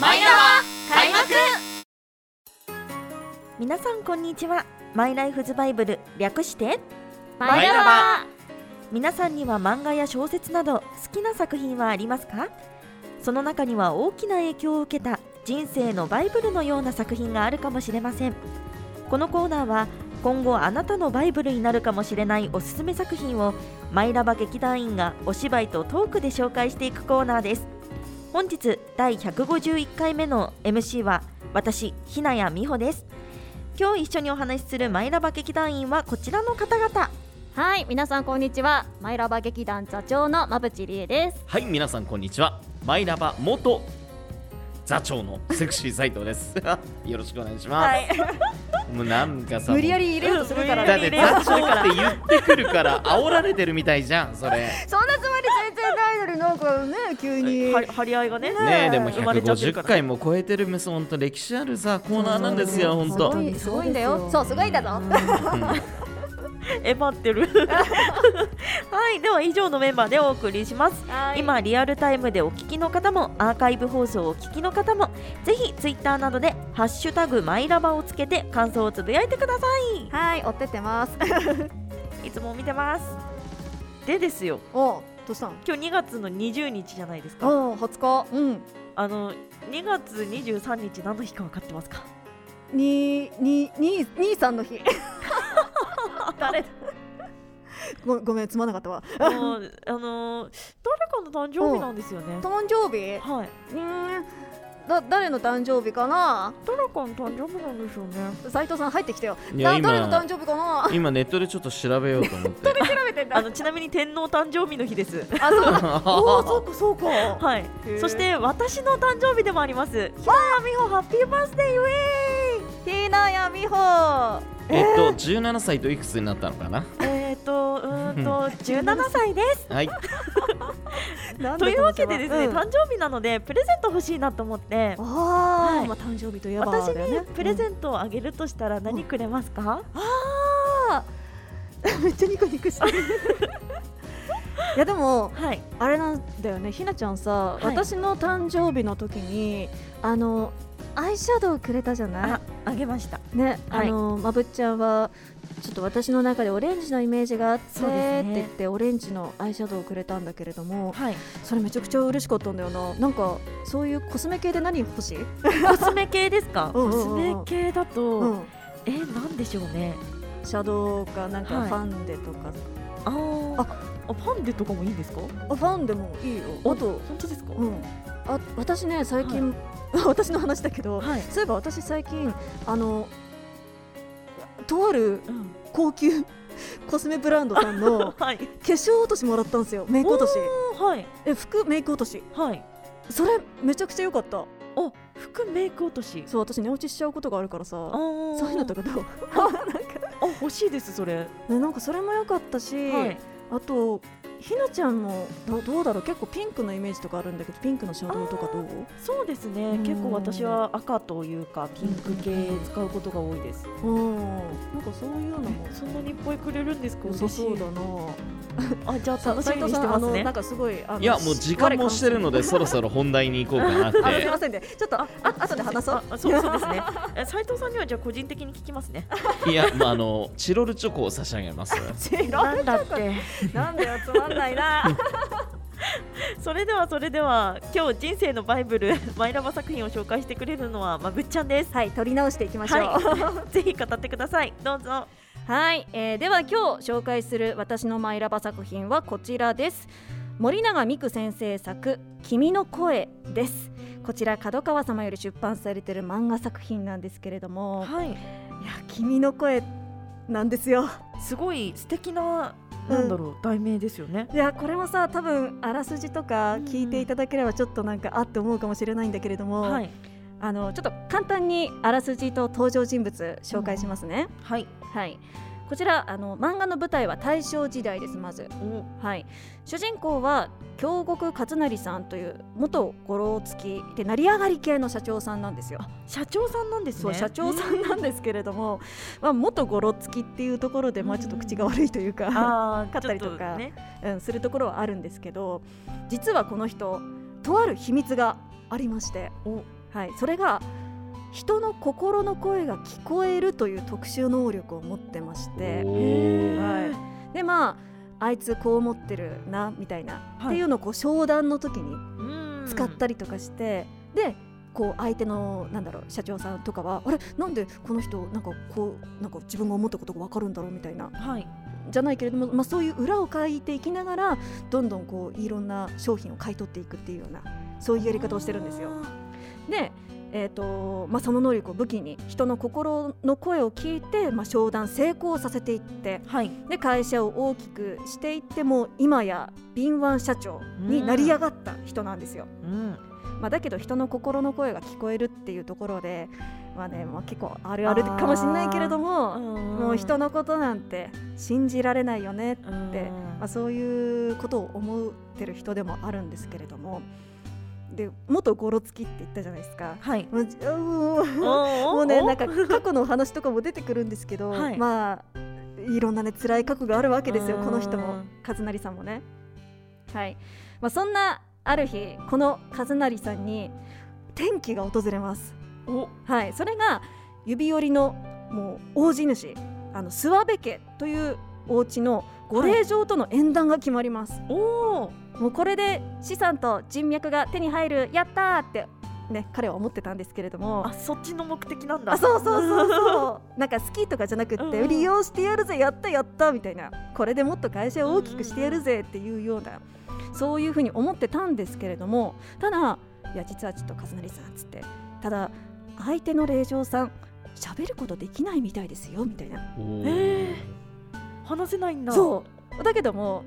マイラバ開幕。皆さんこんにちは。マイライフズバイブル略してマイラバ皆さんには漫画や小説など好きな作品はありますか？その中には大きな影響を受けた人生のバイブルのような作品があるかもしれません。このコーナーは今後あなたのバイブルになるかもしれないおすすめ作品をマイラバ劇団員がお芝居とトークで紹介していくコーナーです本日第151回目の MC は私ひなやみほです今日一緒にお話しするマイラバ劇団員はこちらの方々はい、皆さんこんにちは。マイラバ劇団座長の馬淵理恵です。はい、皆さんこんにちは。マイラバ元座長のセクシー斉藤です。よろしくお願いします。もうなんかさ、無理やり入れようとするからだっね。て座長って言ってくるから煽られてるみたいじゃん、それ。そんなつもり全然なんかね、急に。は張り合いがねねえ、でも生まれちゃってるか150ら回も超えてるむす本当歴史あるさコーナーなんですよ、本当すご。いすごいんだよ。そう、すごいんだぞ。えばってる。はいでは以上のメンバーでお送りします。はい。今リアルタイムでお聞きの方もアーカイブ放送をお聞きの方もぜひツイッターなどで「ハッシュタグマイラバ」をつけて感想をつぶやいてくださはい、追ってってます。い いつも見てます。でですよ。お、どうしたの。今日2月の20日じゃないですかお、初日。うん。あの2月23日何の日か分かってますか？に、に、に、兄さんの日。誰ご、ごめん、つまんなかったわ。あのあの誰かの誕生日なんですよね誕生日？はいうん。だ、誰の誕生日かな？誰かの誕生日なんでしょうね斉藤さん入ってきてよ。いやな誰の今誕生日かな？今ネットでちょっと調べようと思って。調べてんだ。あのちなみに天皇誕生日の日ですあ、そう。おお、そうか、そうか。はいそして私の誕生日でもあります。ひなやみほハッピーバースデーウェイ。ひなやみほ。えっと17歳といくつになったのかな？えっ、とうーんと17歳です。はい。なんというわけでですね、うん。誕生日なのでプレゼント欲しいなと思って。ああ、はい。まあ誕生日といえば私だよね。にプレゼントをあげるとしたら何くれますか？あー。めっちゃニコニコしてる。いやでもはい。あれなんだよね。ひなちゃんさ、い。私の誕生日の時にあのアイシャドウくれたじゃない？あ、あげました。ね、はい。あのまぶっちゃんはちょっと私の中でオレンジのイメージがあってそうですね。って言ってオレンジのアイシャドウをくれたんだけれどもはい。それめちゃくちゃ嬉しかったんだよな。なんかそういうコスメ系で何欲しい、コスメ系ですか？コ うんスメ系だと、うん、えなんでしょうね。シャドウかなんかはい。ファンデとか、あー。あ。あ、ファンデとかもいいんですか？あファンデもいいよ。あと本当ですか？うん、あ私ね最近、私の話だけど、はい。そういえば私最近あのとあるうん。高級 コスメブランドさんの化 はい。粧落としもらったんですよメイク落としはい。え服メイク落としはい。それめちゃくちゃ良かったお、服メイク落とし。そう私寝落ちしちゃうことがあるからさそそういうのとかどう？あ、欲しいですそれ。ねなんかそれも良かったし、はい。あとひなちゃんもどどうだろう？結構ピンクのイメージとかあるんだけどピンクのシャドウとかどう？そうですねうん。結構私は赤というかピンク系使うことが多いです。うんなんかそういうのもそんなにいっぱいくれるんですか？良さそうだ嬉しいなあ、じゃあさ楽しみにしてます斉藤さんあのなんね。かすごいあのいやもう時間もしてるのでそろそろ本題に行こうかなっあすみて。ませんねちょっとああ後で話そうあ、そうそうですね。え斉藤さんにはじゃあ個人的に聞きますね。いやまああのチロルチョコを差し上げます。チなんだって。なんだよつまんないなそれではそれでは今日人生のバイブルマイラバ作品を紹介してくれるのはまぶっちゃんです。はい取り直していきましょうはい。ぜひ語ってください。どうぞ。はい、えーでは今日紹介する私のマイラバ作品はこちらです森永美久先生作君の声ですこちら角川様より出版されている漫画作品なんですけれどもはい。いや君の声なんですよすごい素敵ななんだろう、題名ですよね。いやこれもさ多分あらすじとか聞いていただければちょっとなんかあって思うかもしれないんだけれども、はい。あのちょっと簡単にあらすじと登場人物紹介しますね、はい。はいこちらあの漫画の舞台は大正時代ですまず。お。はい、主人公は京極勝成さんという元五郎付きで成り上がり系の社長さんなんですよ。社長さんなんですね。そう社長さんなんですけれども、まあ、元五郎付きっていうところで、まあ、ちょっと口が悪いというか、ああ、勝ったりとかね。うん、するところはあるんですけど実はこの人とある秘密がありまして。お。はい、それが人の心の声が聞こえるという特殊能力を持ってましてはい、でまああいつこう思ってるなみたいな、はい。っていうのをこう商談の時にうん。使ったりとかして、でこう相手のなんだろう社長さんとかはあれ？なんでこの人なんかこうなんか自分が思ったことが分かるんだろうみたいな。はい。じゃないけれども、まあ、そういう裏を書いていきながらどんどんこういろんな商品を買い取っていくっていうようなそういうやり方をしてるんですよ。で、えーとまあ、その能力を武器に人の心の声を聞いて、まあ、商談成功させていってはい。で会社を大きくしていっても今や敏腕社長になり上がった人なんですよ。うん。まあ、だけど人の心の声が聞こえるっていうところで、まあねまあ、結構あるあるかもしれないけれどももう人のことなんて信じられないよねって、まあ、そういうことを思ってる人でもあるんですけれどもで元ゴロつきって言ったじゃないですか。はい。もう もうねなんか過去のお話とかも出てくるんですけど、はい。まあいろんなね辛い過去があるわけですようん。この人も。和成さんもね。はい、まあ、そんなある日この和成さんに転機が訪れます。お。はい、それが指折りのもう大地主。あの諏訪部家というお家のご令嬢との縁談が決まります。おーもうこれで資産と人脈が手に入るやったーってね彼は思ってたんですけれども。あそっちの目的なんだ。あそうそうそうそう。なんか好きとかじゃなくって、利用してやるぜやったやったみたいな。これでもっと会社を大きくしてやるぜっていうような、そういうふうに思ってたんですけれども。ただいや実はちょっと和成さんっつってただ相手の令嬢さん喋ることできないみたいですよみたいな。えー、話せないんだ。そう。だけども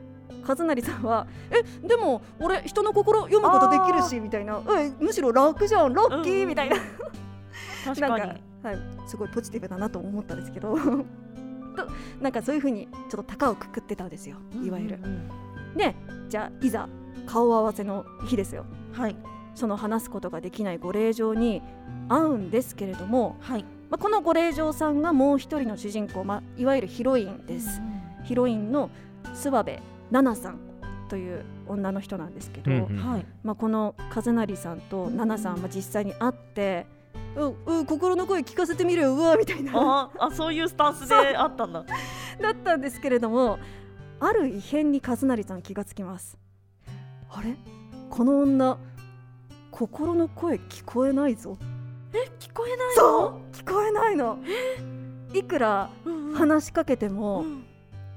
和成さんは「えでも俺人の心読むことできるし」みたいな「えむしろ楽じゃんラッキー」うんみたいな。確かに。なんか、はい、すごいポジティブだなと思ったんですけど。となんかそういうふうにちょっと高をくくってたんですよ。いわゆる。うん。うんでじゃあいざ顔合わせの日ですよ。うんはい。その話すことができないご令嬢に会うんですけれども、はい。まあ、このご令嬢さんがもう一人の主人公、まあ、いわゆるヒロインです。ヒロインの諏訪部奈々さんという女の人なんですけど、うんうん。はい。まあ、この和成さんと奈々さんは実際に会って「うんうん心の声聞かせてみるようわ」みたいな。ああそういうスタンスであったんだ。だったんですけれどもある異変に和成さん気がつきます。あれ？この女心の声聞こえないぞ。聞こえないそう聞こえないの。いくらう、んうん、話しかけても、うん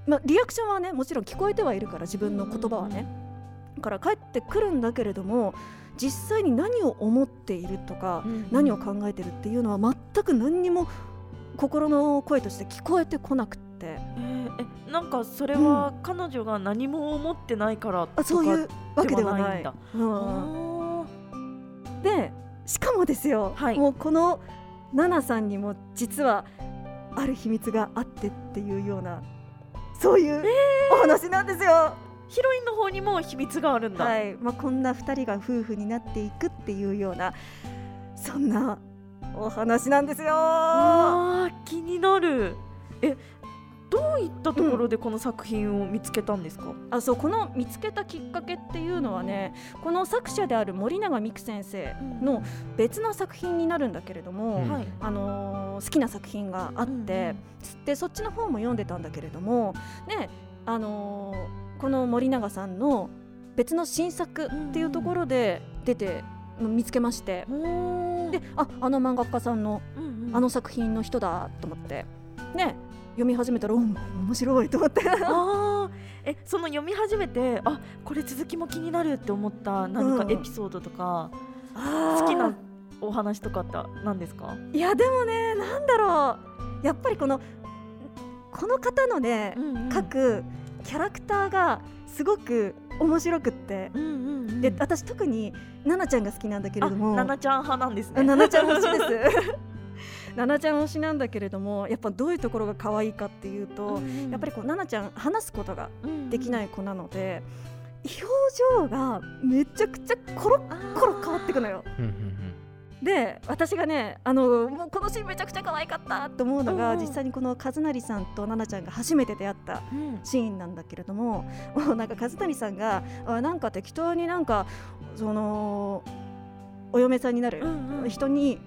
まあ、リアクションはねもちろん聞こえてはいるから自分の言葉はね、だから帰ってくるんだけれども実際に何を思っているとか、うん何を考えてるっていうのは全く何にも心の声として聞こえてこなくって。えーえなんかそれは彼女が何も思ってないからとかあそういうわけではないんだ。うん。あでしかもですよ、はい。もうこの奈々さんにも実はある秘密があってっていうようなそういうお話なんですよ。ーヒロインの方にも秘密があるんだ、はいまあ、こんな2人が夫婦になっていくっていうようなそんなお話なんですよ。気になるえどういったところでこの作品を見つけたんですか、あそうこの見つけたきっかけっていうのはねこの作者である森永美久先生の別の作品になるんだけれども、うん。はい。あのー好きな作品があって、でそっちの方も読んでたんだけれどもで、あのーこの森永さんの別の新作っていうところで出て、見つけましておでああの漫画家さんのうんうん。あの作品の人だと思ってね読み始めたらうん面白いと思って。あー。えその読み始めてあこれ続きも気になるって思った何かうん。エピソードとか、好きなお話とかって何ですか、いやでもねなんだろう。やっぱりこのこの方のね、書各キャラクターがすごく面白くって、うんうんうん、で私特に奈々ちゃんが好きなんだけれども。あナナちゃん派なんですね。あ奈々ちゃん推しです奈々ちゃん推しなんだけれどもやっぱどういうところが可愛いかっていうと、やっぱりこう奈々ちゃん話すことがりできない子なので、表情がめちゃくちゃコロッコロ変わってくのよ。うんうんで私がねあのもうこのシーンめちゃくちゃ可愛かったと思うのが、うん。実際にこの和成さんと奈々ちゃんが初めて出会ったシーンなんだけれどももう なんか和谷さんがあなんか適当になんかそのお嫁さんになるうんうん。人に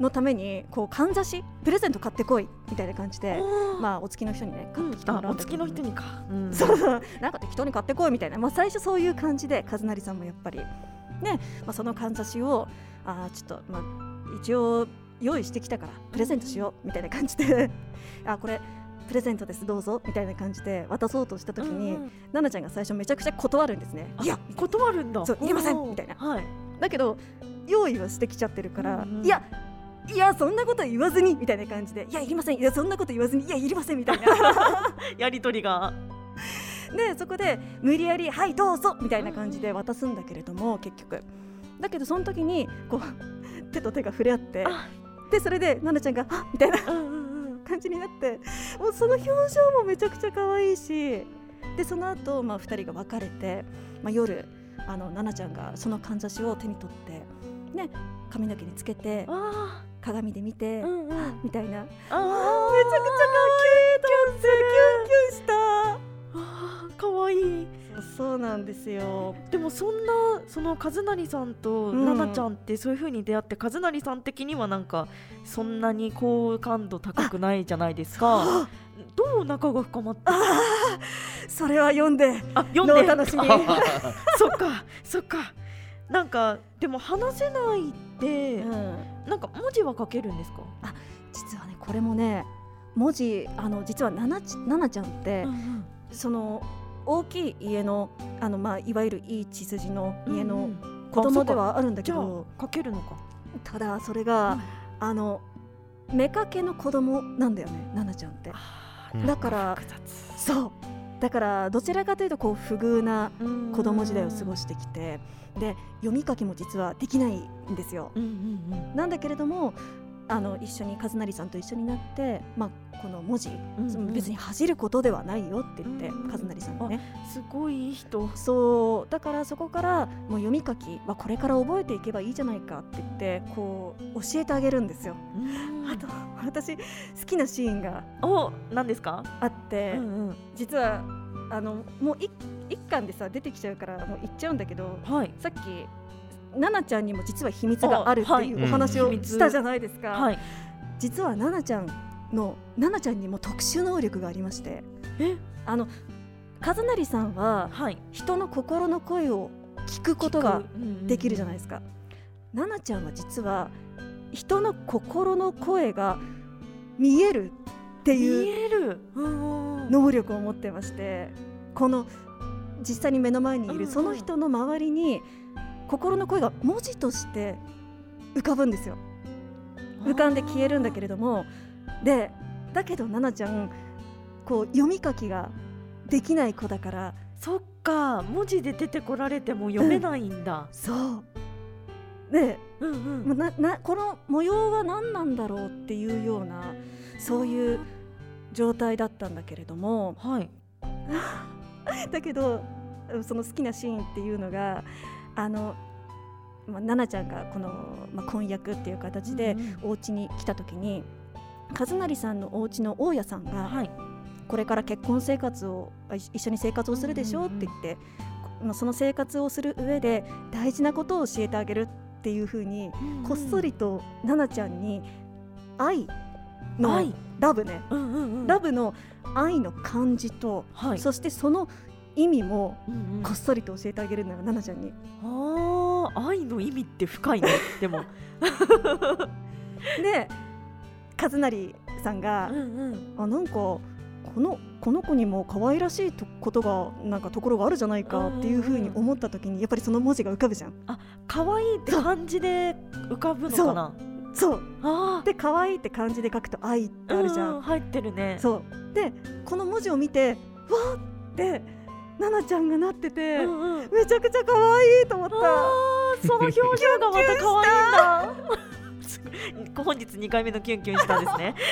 のためにこうかんざしプレゼント買ってこいみたいな感じであまあお付きの人にね買ってきてもあらお付きの人にか、うん。そうそう。なんか適当に買ってこいみたいな、まあ、最初そういう感じで和成さんもやっぱりね、まあ、そのかんざしをあーちょっと、まあ、一応用意してきたからプレゼントしようみたいな感じで。あこれプレゼントですどうぞみたいな感じで渡そうとした時に、うん。うん奈々ちゃんが最初めちゃくちゃ断るんですね。あいや断るんだ。そういりませんみたいな。はい。だけど用意はしてきちゃってるから、うんうん。いやいやそんなこと言わずにみたいな感じで。いやいりません。いやそんなこと言わずに。いやいりませんみたいな。やりとりが。でそこで無理やり「はいどうぞ」みたいな感じで渡すんだけれども結局。だけどその時にこう手と手が触れ合ってあ。でそれで奈々ちゃんが「あみたいな感じになってもうその表情もめちゃくちゃ可愛いしでその後、まあ2人が別れて、まあ、夜あの奈々ちゃんがそのかんざしを手に取って、ね、髪の毛につけてあ鏡で見て、ーうんうん。みたいな。めちゃくちゃあ可愛いと思ってキュンキュンした。かわいい。そうなんですよ。でもそんなその和成さんとうん。奈々ちゃんってそういう風に出会って、和成さん的にはなんかそんなに好感度高くないじゃないですか。どう仲が深まってあーそれは読んであ読んで。楽しみ。そっかそっか。なんかでも話せないって、うんなんか文字は書けるんですか、実はねこれもね文字あの実はななちななちゃんって、その大きい家のあの、まあ、いわゆるいい血筋の家のうん。うん子供ではあるんだじゃあけど、書けるのか。ただそれが、あの妾の子供なんだよねななちゃんって。うんだからそうだからどちらかというとこう不遇な子供時代を過ごししてきてで読み書きも実はできないんですよ。なんだけれどもあの一緒に和成さんと一緒になって、まあ、この文字、うんその別に恥じることではないよって言って、うん和成さんがね。すごいいい人。そう。だからそこからもう読み書きはこれから覚えていけばいいじゃないかって言ってこう教えてあげるんですよ。あと私好きなシーンがお何ですか、あって、うんうん、実はあのもう一一巻でさ出てきちゃうからもう言っちゃうんだけどはい。さっき奈々ちゃんにも実は秘密があるっていい。うお話をうんしたじゃないですか。はい。実は奈々ちゃんの奈々ちゃんにも特殊能力がありまして。え？あの和成さんははい。人の心の声を聞くことができるじゃないいですか。奈々ちゃんは実は人の心の声が見えるって見いう能力を持ってましてこの実際に目の前にいうんうん。るその人の周りに心の声が文字として浮かぶんですよ。浮かんで消えるんだけれども。でだけど奈々ちゃんこう読み書きができない子だから。そっか文字で出てこられても読めないんだ、そう。でうんうん。ななこの模様は何なんだろうっていうようなそういう状態だったんだけれども。はい。だけどその好きなシーンっていうのがあの、まあ、奈々ちゃんがこの、まあ、婚約っていう形でうんうん。お家に来た時に和成さんのお家の大家さんが、はい。これから結婚生活を一緒に生活をするでしょうって言って、まあ、その生活をする上で大事なことを教えてあげるっていうふうにこっそりと奈々ちゃんに愛の愛ラブね、うんうんうん。ラブの愛の感じと、はい。そしてその意味もうんうん。こっそりと教えてあげるのよ奈々ちゃんに。あー愛の意味って深いね。でも。で和成さんが、んうん。あなんかこのこの子にも可愛らしいとことがなんかところがあるじゃないかっていうふうに思った時にやっぱりその文字が浮かぶじゃん。可愛いって感じで浮かぶのかな？そう。あで可愛いって漢字で書くと愛ってあるじゃん。うう入ってるね。そう。でこの文字を見てわーって奈々ちゃんがなってて、うんうん。めちゃくちゃ可愛いと思った。その表情がまた可愛いんだ 本日2回目のキュンキュンしたんですね。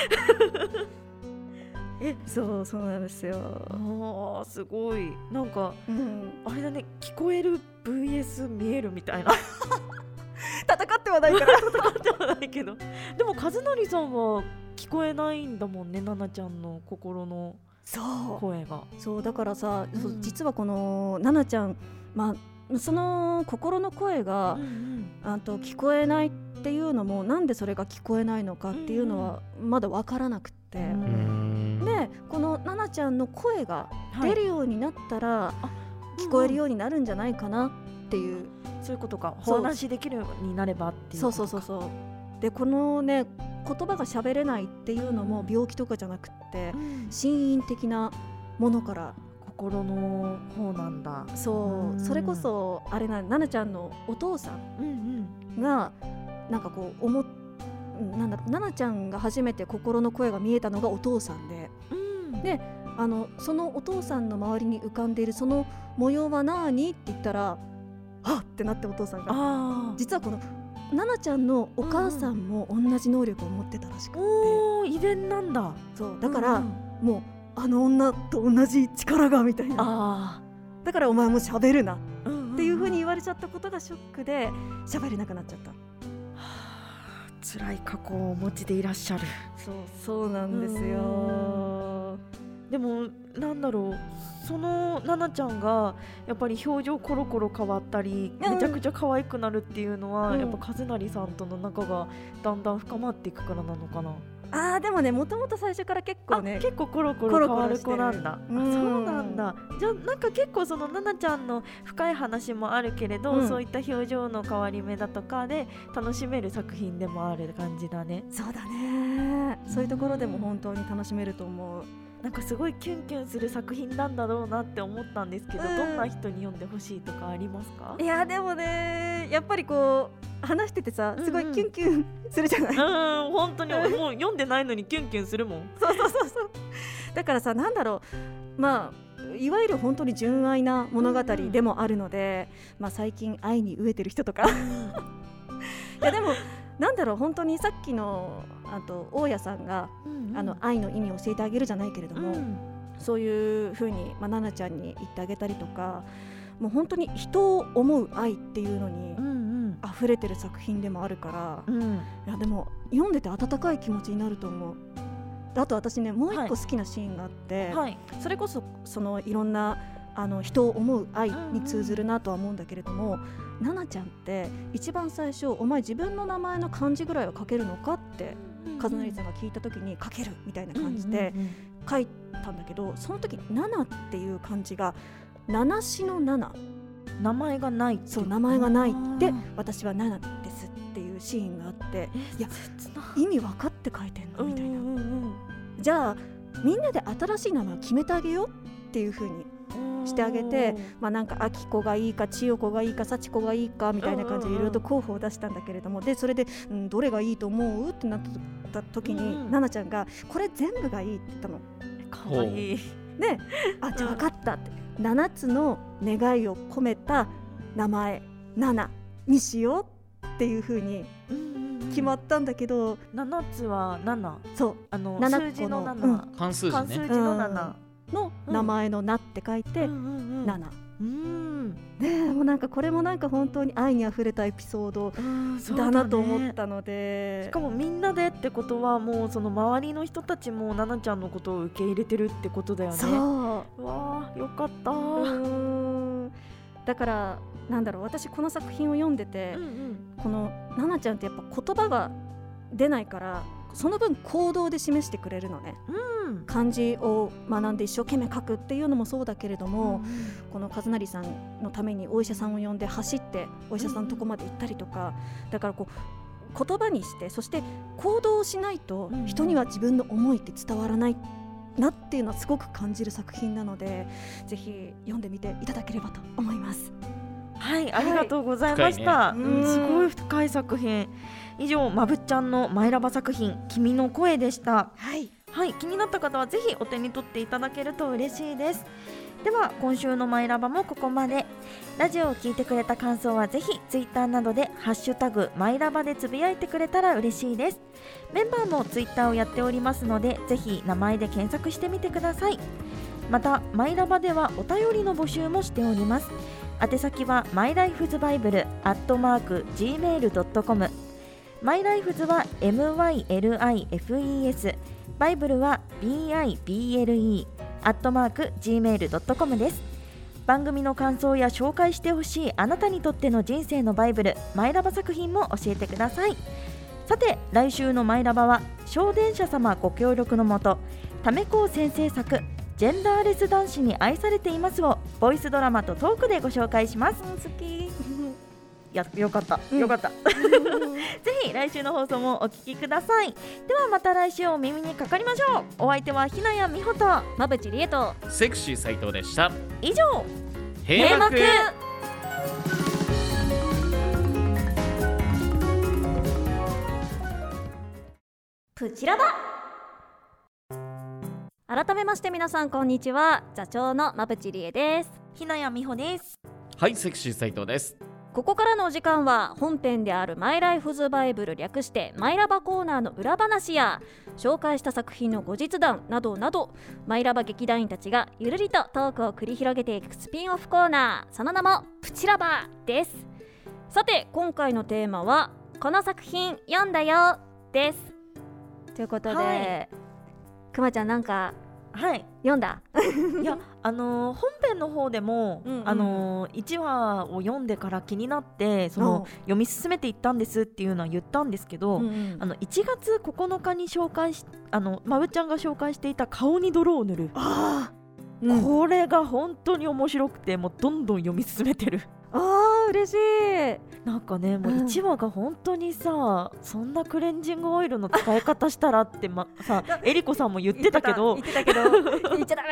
えそうそうなんですよ。あーすごい。なんかうん、あれだね聞こえる VS 見えるみたいな。戦ってはないから。ではないけど。でも和成さんは聞こえないんだもんね奈々ちゃんの心のそう。声が。そうだからさ、そううん。実はこの奈々ちゃんまあその心の声が、うんあと聞こえないっていうのもなんでそれが聞こえないのかっていうのはまだ分からなくって、うん。うん。でこの奈々ちゃんの声がはい。出るようになったら、聞こえるようになるんじゃないかなっていう、そういうことか。お話しできるようになればっていうそうことか。そうそうそう。でこのね言葉が喋れないっていうのも病気とかじゃなくってうん。心因的なものから。心の方なんだそう、うん。それこそあれな奈々ちゃんのお父さんがなんかこう思っなんだ奈々ちゃんが初めて心の声が見えたのがお父さんで。うん。であのそのお父さんの周りに浮かんでいるその模様は何？って言ったらはっ！ってなってお父さんがあ実はこの奈々ちゃんのお母さんも同じ能力を持ってたらしくあて、おー遺伝なんだ。そうだから、うんもうあの女と同じ力がみたいな。あだからお前も喋るな。っあ、うんていう風に言われちゃったことがショックで喋れなくなっちゃった。辛い過去をお持ちでいらっしゃる。そうそうなんですよ。でもなんだろう。その奈々ちゃんがやっぱり表情コロコロ変わったり、うん。めちゃくちゃ可愛くなるっていうのは、うん。やっぱ和成さんとの仲がだんだん深まっていくからなのかな、あーでもねもともと最初から結構ねあ結構コロココロロ変わる子なんだ。あうん。そうなんだ。じゃあなんか結構その奈々ちゃんの深い話もあるけれど、うん。そういった表情の変わり目だとかで楽しめる作品でもある感じだね。そうだね。そういうところでも本当に楽しめると思うなんかすごいキュンキュンする作品なんだろうなって思ったんですけど、うん。どんな人に読んでほしいとかありますか？いやでもねやっぱりこう話しててさすごいうん。うんキュンキュンするじゃない、うん本当に。もう読んでないのにキュンキュンするもん。そうそうそうそう。だからさなんだろう。まあいわゆる本当に純愛な物語でもあるので、まあ、最近愛に飢えてる人とか。いやでもなんだろう本当にさっきのあと大家さんが、あの愛の意味を教えてあげるじゃないけれども、うん。そういうふうに、まあ、奈々ちゃんに言ってあげたりとかもう本当に人を思う愛っていうのにうん溢れてる作品でもあるから、うん。うんいやでも読んでて温かい気持ちになると思う。あと私ねもう一はい。個好きなシーンがあって、はい。それこそそのいろんなあの人を思う愛に通ずるなとは思うんだけれども、奈々ちゃんって一番最初お前自分の名前の漢字ぐらいは書けるのかって和成さんが聞いた時に書けるみたいな感じで書いたんだけどその時「七」っていう漢字が七しの七うん名前がないってそう名前がないであー。私は七ですっていうシーンがあっていや意味分かって書いてんの？みたいな、じゃあみんなで新しい名前を決めてあげようっていう風にうんしてあげてまあなんかあきこがいいか千代子がいいか幸子がいいかみたいな感じでいろいろと候補を出したんだけれどもでそれで、うん、どれがいいと思う？ってなった時に、うん。うん奈々ちゃんがこれ全部がいいって言ったの。かわいい。であじゃあ分かったって。7つの願いを込めた名前。7にしようっていう風に決まったんだけど、七つは七。そう。あの七数字の個の七関数字ね。関数字の七の名前の「な」って書いてうんうんうん。7。うん。ねえもうなんかこれもなんか本当に愛にあふれたエピソードだなと思ねったので。しかもみんなでってことはもうその周りの人たちも奈々ちゃんのことを受け入れてるってことだよね。そう。わあよかった。だからなんだろう私この作品を読んでて、うんうん。この奈々ちゃんってやっぱ言葉が出ないからその分行動で示してくれるのね。うん漢字を学んで一生懸命書くっていうのもそうだけれども、この和成さんのためにお医者さんを呼んで走ってお医者さんのとこまで行ったりとか、だからこう言葉にしてそして行動をしないとうんうん人には自分の思いって伝わらないなっていうのはすごく感じる作品なのでぜひ読んでみていただければと思います。はい、ありがとうございました。深いねうんうんすごい深い作品。以上、まぶっちゃんのマイラバ作品、君の声でした。はい、はい、気になった方はぜひお手に取っていただけると嬉しいです。では、今週のマイラバもここまで。ラジオを聞いてくれた感想はぜひツイッターなどでハッシュタグマイラバでつぶやいてくれたら嬉しいです。メンバーもツイッターをやっておりますので、ぜひ名前で検索してみてください。また、マイラバではお便りの募集もしております。宛先はマイライフズバイブルアットマーク gmail.com マイライフズは MYLIFES バイブルは BIBLE アットマーク gmail.com です。番組の感想や紹介してほしいあなたにとっての人生のバイブルマイラバ作品も教えてください。さて来週のマイラバは小電車様ご協力のもとためこう先生作ジェンダーレス男子に愛されていますをボイスドラマとトークでご紹介します。好き。やよかった、よかった。ぜひ来週の放送もお聞きください。ではまた来週お耳にかかりましょう。お相手はひなやみほとまぶちりえと。セクシー斉藤でした。以上。閉幕。プチラバ。改めまして皆さんこんにちは。座長のまぶちりえです。ひなやみほです。はいセクシー斉藤ですここからのお時間は本編であるマイライフズバイブル略してマイラバコーナーの裏話や紹介した作品の後日談などなどマイラバ劇団員たちがゆるりとトークを繰り広げていくスピンオフコーナー。その名もプチラバです。さて今回のテーマはこの作品読んだよ。です。ということで、はい。くまちゃんなんかはい。読んだ？いやあのー本編の方でも、うんうん。あのー1話を読んでから気になってそのうん。読み進めていったんですっていうのは言ったんですけど、うんあの1月9日に紹介しあのまぶちゃんが紹介していた顔に泥を塗る、あー、うん。これが本当に面白くてもうどんどん読み進めてる。あー嬉しい。なんかねもううん。1話が本当にさ、そんなクレンジングオイルの使い方したらって、ま、さえりこさんも言ってたけど。言ってた言ってたけど。言っちゃダメ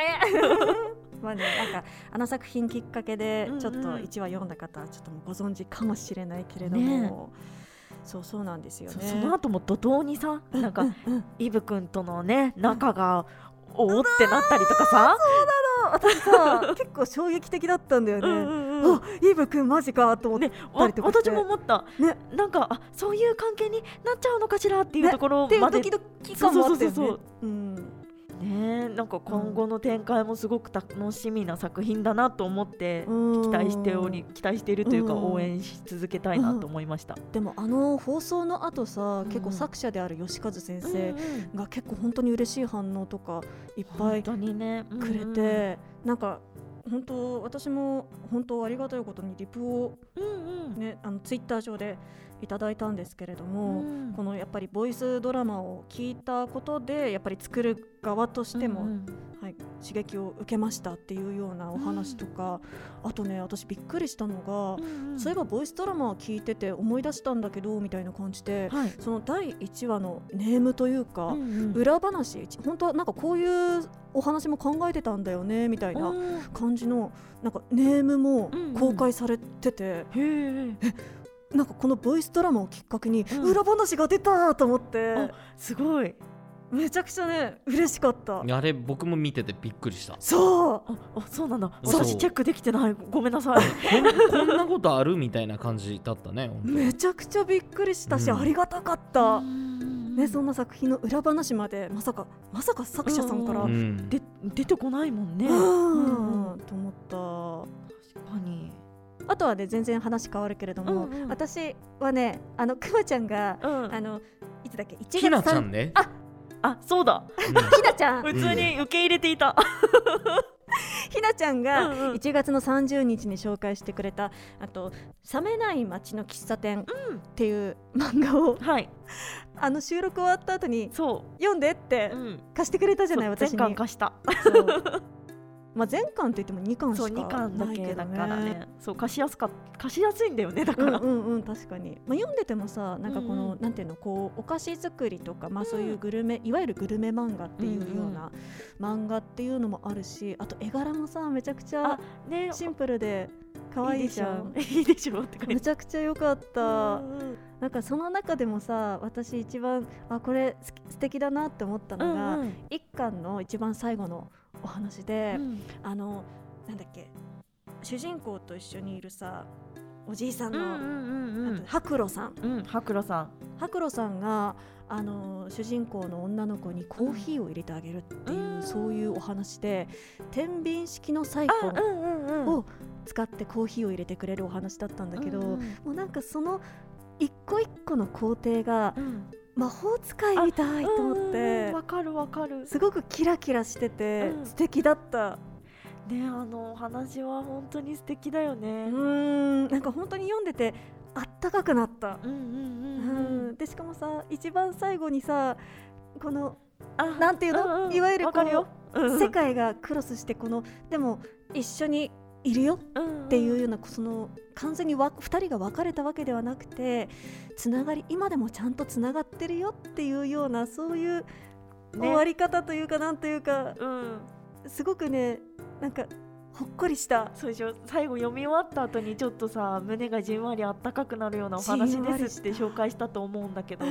まあねなんかあの作品きっかけでちょっと1話読んだ方はちょっとご存知かもしれないけれども、ね。そうそうなんですよね。そその後も怒涛にさなんか、イブくんとのね仲がおおってなったりとかさ、私さ 結構衝撃的だったんだよね、うんうんイブ君マジかと思ったわりとかして。私も思った、ね。なんかあそういう関係になっちゃうのかしらっていうね。ところっていうまで。ドキドキ感もあったよね。そうそうそう。うんね。なんか今後の展開もすごく楽しみな作品だなと思って期期待しており期待しているというかうん。応援し続けたいなと思いました。でもあの放送の後さ、ん。結構作者である吉和先うん生うん。が結構本当に嬉しい反応とかいっぱいくれて、なんか本当私も本当ありがたいことにリプをうんうんうん。ねあのツイッター上でいただいたんですけれどうも、ん。このやっぱりボイスドラマを聞いたことでやっぱり作る側としても、うんうん。はい、刺激を受けましたっていうようなお話とか、あとね私びっくりしたのが、うんうん。そういえばボイスドラマを聞いてて思い出したんだけどみたいな感じで、はい。その第1話のネームというか、うんうん。裏話本当はなんかこういうお話も考えてたんだよねみたいなうん感じのなんかネームもうんうん。公開されてて、へえなんかこのボイスドラマをきっかけにうん。裏話が出たと思って、あすごい。めちゃくちゃね嬉しかった。あれ僕も見ててびっくりした。そああそうなんだ。私チェックできてない。ごめんなさい。こんなことあるみたいな感じだったねめちゃくちゃびっくりしたし、うん。ありがたかった、ね、ねそんな作品の裏話までまさかまさか作者さんから、ううん。で出てこないもんね。うんうん。と思った。確かに。あとはね全然話変わるけれども、うんうん私はねあのくまちゃんが、うんあのいつだっけ？1月ひなちゃ3んねあそうだ。うん ひなちゃん 普通に受け入れていた。ひなちゃんがうんうん1月の30日に紹介してくれたあと「冷めない街の喫茶店」っていう漫画をはい。あの収録終わった後にそ読んでってう。うん。貸してくれたじゃない私に全巻貸した。まあ全巻といっても2巻しか二巻だないけどけだからね。ね。そう貸しやすか貸しやすいんだよねだから。うんうんうん確かに、まあ、読んでてもさなんかこの、なんていうのこうお菓子作りとか、まあ、そういうグルメ、いわゆるグルメ漫画っていうような漫画っていうのもあるしあと絵柄もさめちゃくちゃシンプルで可愛いじゃん。いいでしょ？ってめちゃくちゃ良かった、なんかその中でもさ私一番あこれす素敵だなって思ったのが、うん。一巻の一番最後のお話で、うん。あのなんだっけ主人公と一緒にいるさおじいさんの、白露さん。うん白露さん。白露さんがあの主人公の女の子にコーヒーを入れてあげるっていう、うん。そういうお話で天秤式のサイあフォン。を使ってコーヒーを入れてくれるお話だったんだけど、うんうん。もうなんかその一個一個の工程がうん魔法使いみたいと思っうんうんてうんわかるわかる。すごくキラキラしてて、うん。素敵だった。ねあのお話は本当に素敵だようね。ん。なんか本当に読んでてあったかくなった、うんうんううん。ん、でしかもさ一番最後にさこのあなんていうの、うんうんいわゆるこわかるよ。う世界がクロスしてこのでも一緒にいるよっっていうようなその完全にわ2人が別れたわけではなくてつながり今でもちゃんとつながってるよっていうようなそういう終わり方というかなんというかうん。すごくねなんかほっこりした。最後読み終わった後にちょっとさ胸がじんわりあったかくなるようなお話ですって紹介したと思うんだけど。い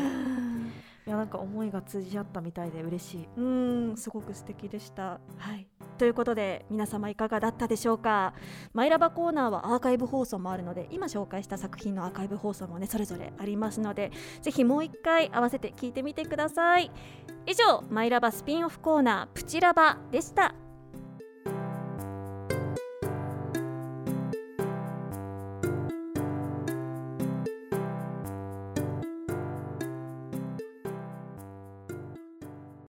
やなんか思いが通じ合ったみたいで嬉しい。うんすごく素敵でした。はいということで皆様いかがだったでしょうか？マイラバコーナーはアーカイブ放送もあるので今紹介した作品のアーカイブ放送もねそれぞれありますのでぜひもう一回合わせて聞いてみてください。以上マイラバスピンオフコーナープチラバでした。